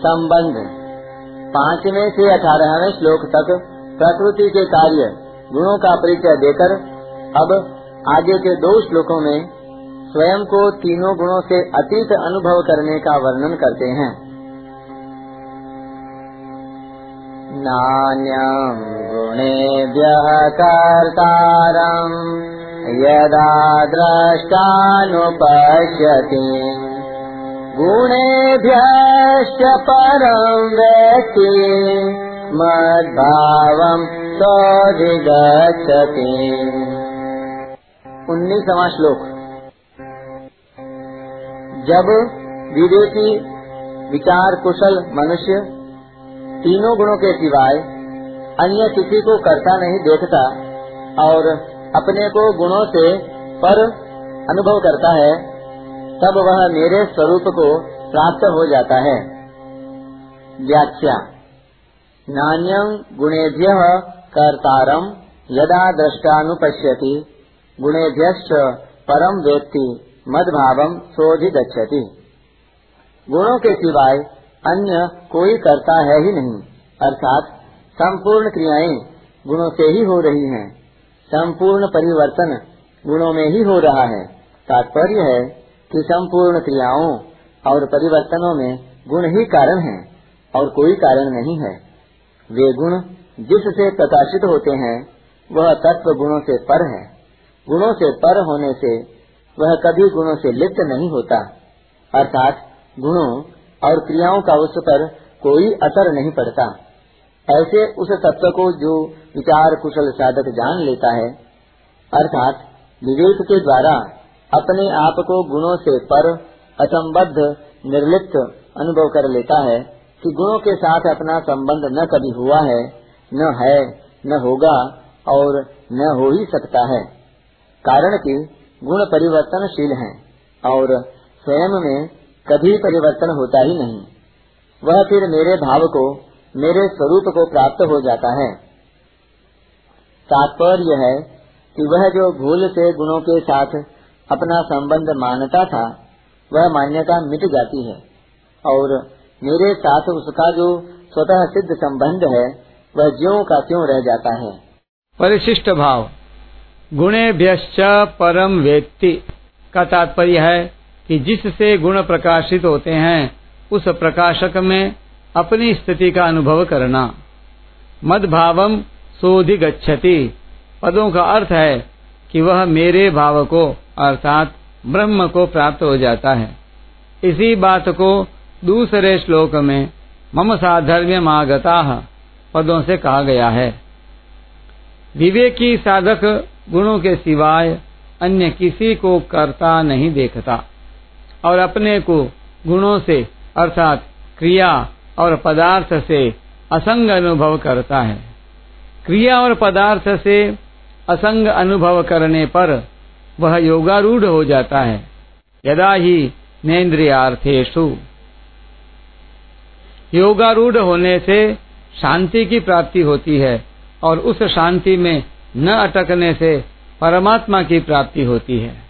संबंध। पाँचवें से अठारहवें श्लोक तक प्रकृति के कार्य, गुणों का परिचय देकर, अब आगे के दो श्लोकों में स्वयं को तीनों गुणों से अतीत अनुभव करने का वर्णन करते हैं। नान्यं कर्तारम् यदा द्रष्टानुपश्यति। गुणेभ्यश्च परं व्यक्ति मद्भावं सोऽधिगच्छति। उन्नीसवा श्लोक। जब विवेकी विचार कुशल मनुष्य तीनों गुणों के सिवाय अन्य किसी को करता नहीं देखता और अपने को गुणों से पर अनुभव करता है तब वह मेरे स्वरूप को प्राप्त हो जाता है। व्याख्या। नान्यम गुणेभ्य कर्तारम यदा दृष्टानुपश्यति गुणेभ्य परम व्यक्ति मद भावम सोधिगछति गुणों के सिवाय अन्य कोई करता है ही नहीं, अर्थात संपूर्ण क्रियाएँ गुणों से ही हो रही हैं। संपूर्ण परिवर्तन गुणों में ही हो रहा है। तात्पर्य है कि संपूर्ण क्रियाओं और परिवर्तनों में गुण ही कारण हैं और कोई कारण नहीं है। वे गुण जिससे प्रकाशित होते हैं, वह तत्व गुणों से पर है। गुणों से पर होने से वह कभी गुणों से लिप्त नहीं होता। अर्थात गुणों और क्रियाओं का उस पर कोई असर नहीं पड़ता। ऐसे उस तत्व को जो विचार कुशल साधक जान लेता है, अर्थात विवेक के द्वारा अपने आप को गुणों से पर असंबद्ध, निर्लिप्त अनुभव कर लेता है कि गुणों के साथ अपना संबंध न कभी हुआ है, न है, न होगा और न हो ही सकता है। कारण कि गुण परिवर्तनशील हैं और स्वयं में कभी परिवर्तन होता ही नहीं। वह फिर मेरे भाव को, मेरे स्वरूप को प्राप्त हो जाता है। तात्पर्य है कि वह जो भूल से गुणों के साथ अपना संबंध मानता था, वह मान्यता मिट जाती है। और मेरे साथ उसका जो स्वतः सिद्ध संबंध है, वह ज्यो का त्यों रह जाता है। परिशिष्ट भाव। गुणेभ्यश्च परम वेत्ति का तात्पर्य है कि जिससे गुण प्रकाशित होते हैं, उस प्रकाशक में अपनी स्थिति का अनुभव करना। मद भावम सोधि गच्छति पदों का अर्थ है कि वह मेरे भाव को अर्थात ब्रह्म को प्राप्त हो जाता है। इसी बात को दूसरे श्लोक में मम साधर्म्य मागता पदों से कहा गया है। विवेकी साधक गुणों के सिवाय अन्य किसी को करता नहीं देखता और अपने को गुणों से अर्थात क्रिया और पदार्थ से असंग अनुभव करता है। क्रिया और पदार्थ से असंग अनुभव करने पर वह योगारूढ़ हो जाता है। यदा ही नेन्द्रियार्थेशु योगारूढ़ होने से शांति की प्राप्ति होती है और उस शांति में न अटकने से परमात्मा की प्राप्ति होती है।